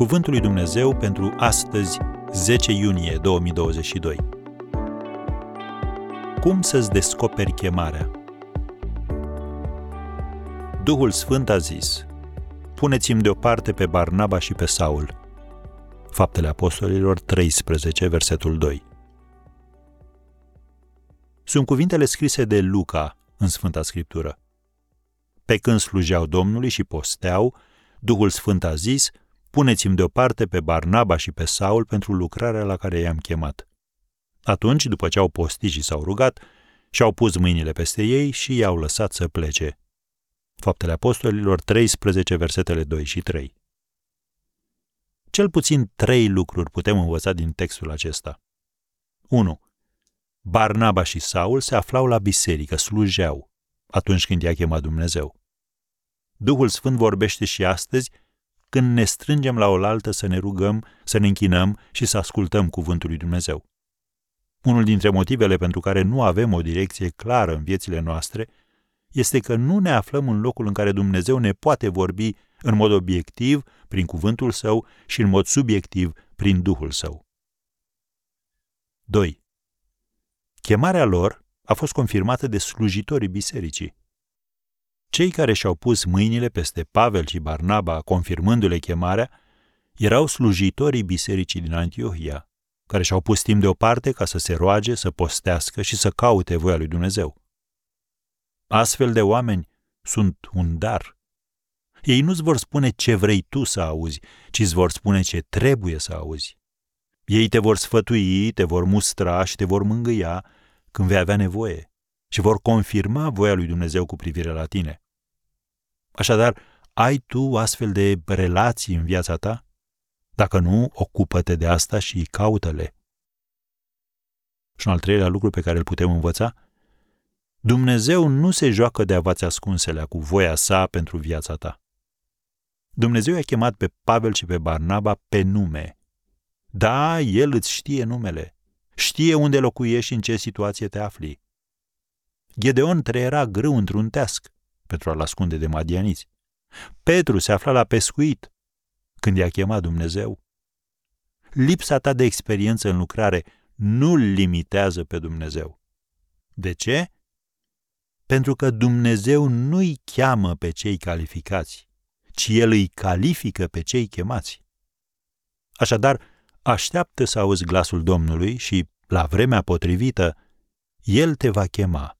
Cuvântul lui Dumnezeu pentru astăzi, 10 iunie 2022. Cum să-ți descoperi chemarea? Duhul Sfânt a zis, Puneți-mi deoparte pe Barnaba și pe Saul. Faptele Apostolilor 13, versetul 2. Sunt cuvintele scrise de Luca în Sfânta Scriptură. Pe când slujeau Domnului și posteau, Duhul Sfânt a zis, puneți-mi deoparte pe Barnaba și pe Saul pentru lucrarea la care i-am chemat. Atunci, după ce au postit și s-au rugat, și-au pus mâinile peste ei și i-au lăsat să plece. Faptele Apostolilor 13, versetele 2 și 3. Cel puțin trei lucruri putem învăța din textul acesta. 1. Barnaba și Saul se aflau la biserică, slujeau, atunci când i-a chemat Dumnezeu. Duhul Sfânt vorbește și astăzi când ne strângem la oaltă să ne rugăm, să ne închinăm și să ascultăm cuvântul lui Dumnezeu. Unul dintre motivele pentru care nu avem o direcție clară în viețile noastre este că nu ne aflăm în locul în care Dumnezeu ne poate vorbi în mod obiectiv prin cuvântul său și în mod subiectiv prin Duhul său. 2. Chemarea lor a fost confirmată de slujitorii bisericii. Cei care și-au pus mâinile peste Pavel și Barnaba, confirmându-le chemarea, erau slujitorii bisericii din Antiohia, care și-au pus timp deoparte ca să se roage, să postească și să caute voia lui Dumnezeu. Astfel de oameni sunt un dar. Ei nu-ți vor spune ce vrei tu să auzi, ci îți vor spune ce trebuie să auzi. Ei te vor sfătui, te vor mustra și te vor mângâia când vei avea nevoie și vor confirma voia lui Dumnezeu cu privire la tine. Așadar, ai tu astfel de relații în viața ta? Dacă nu, ocupă-te de asta și caută-le. Și un al treilea lucru pe care îl putem învăța? Dumnezeu nu se joacă de avați ascunselea cu voia sa pentru viața ta. Dumnezeu i-a chemat pe Pavel și pe Barnaba pe nume. Da, El îți știe numele. Știe unde locuiești și în ce situație te afli. Gedeon trăiera grâu într-un teasc pentru a-l ascunde de madianiți. Petru se afla la pescuit când i-a chemat Dumnezeu. Lipsa ta de experiență în lucrare nu-l limitează pe Dumnezeu. De ce? Pentru că Dumnezeu nu-i cheamă pe cei calificați, ci El îi califică pe cei chemați. Așadar, așteaptă să auzi glasul Domnului și, la vremea potrivită, El te va chema.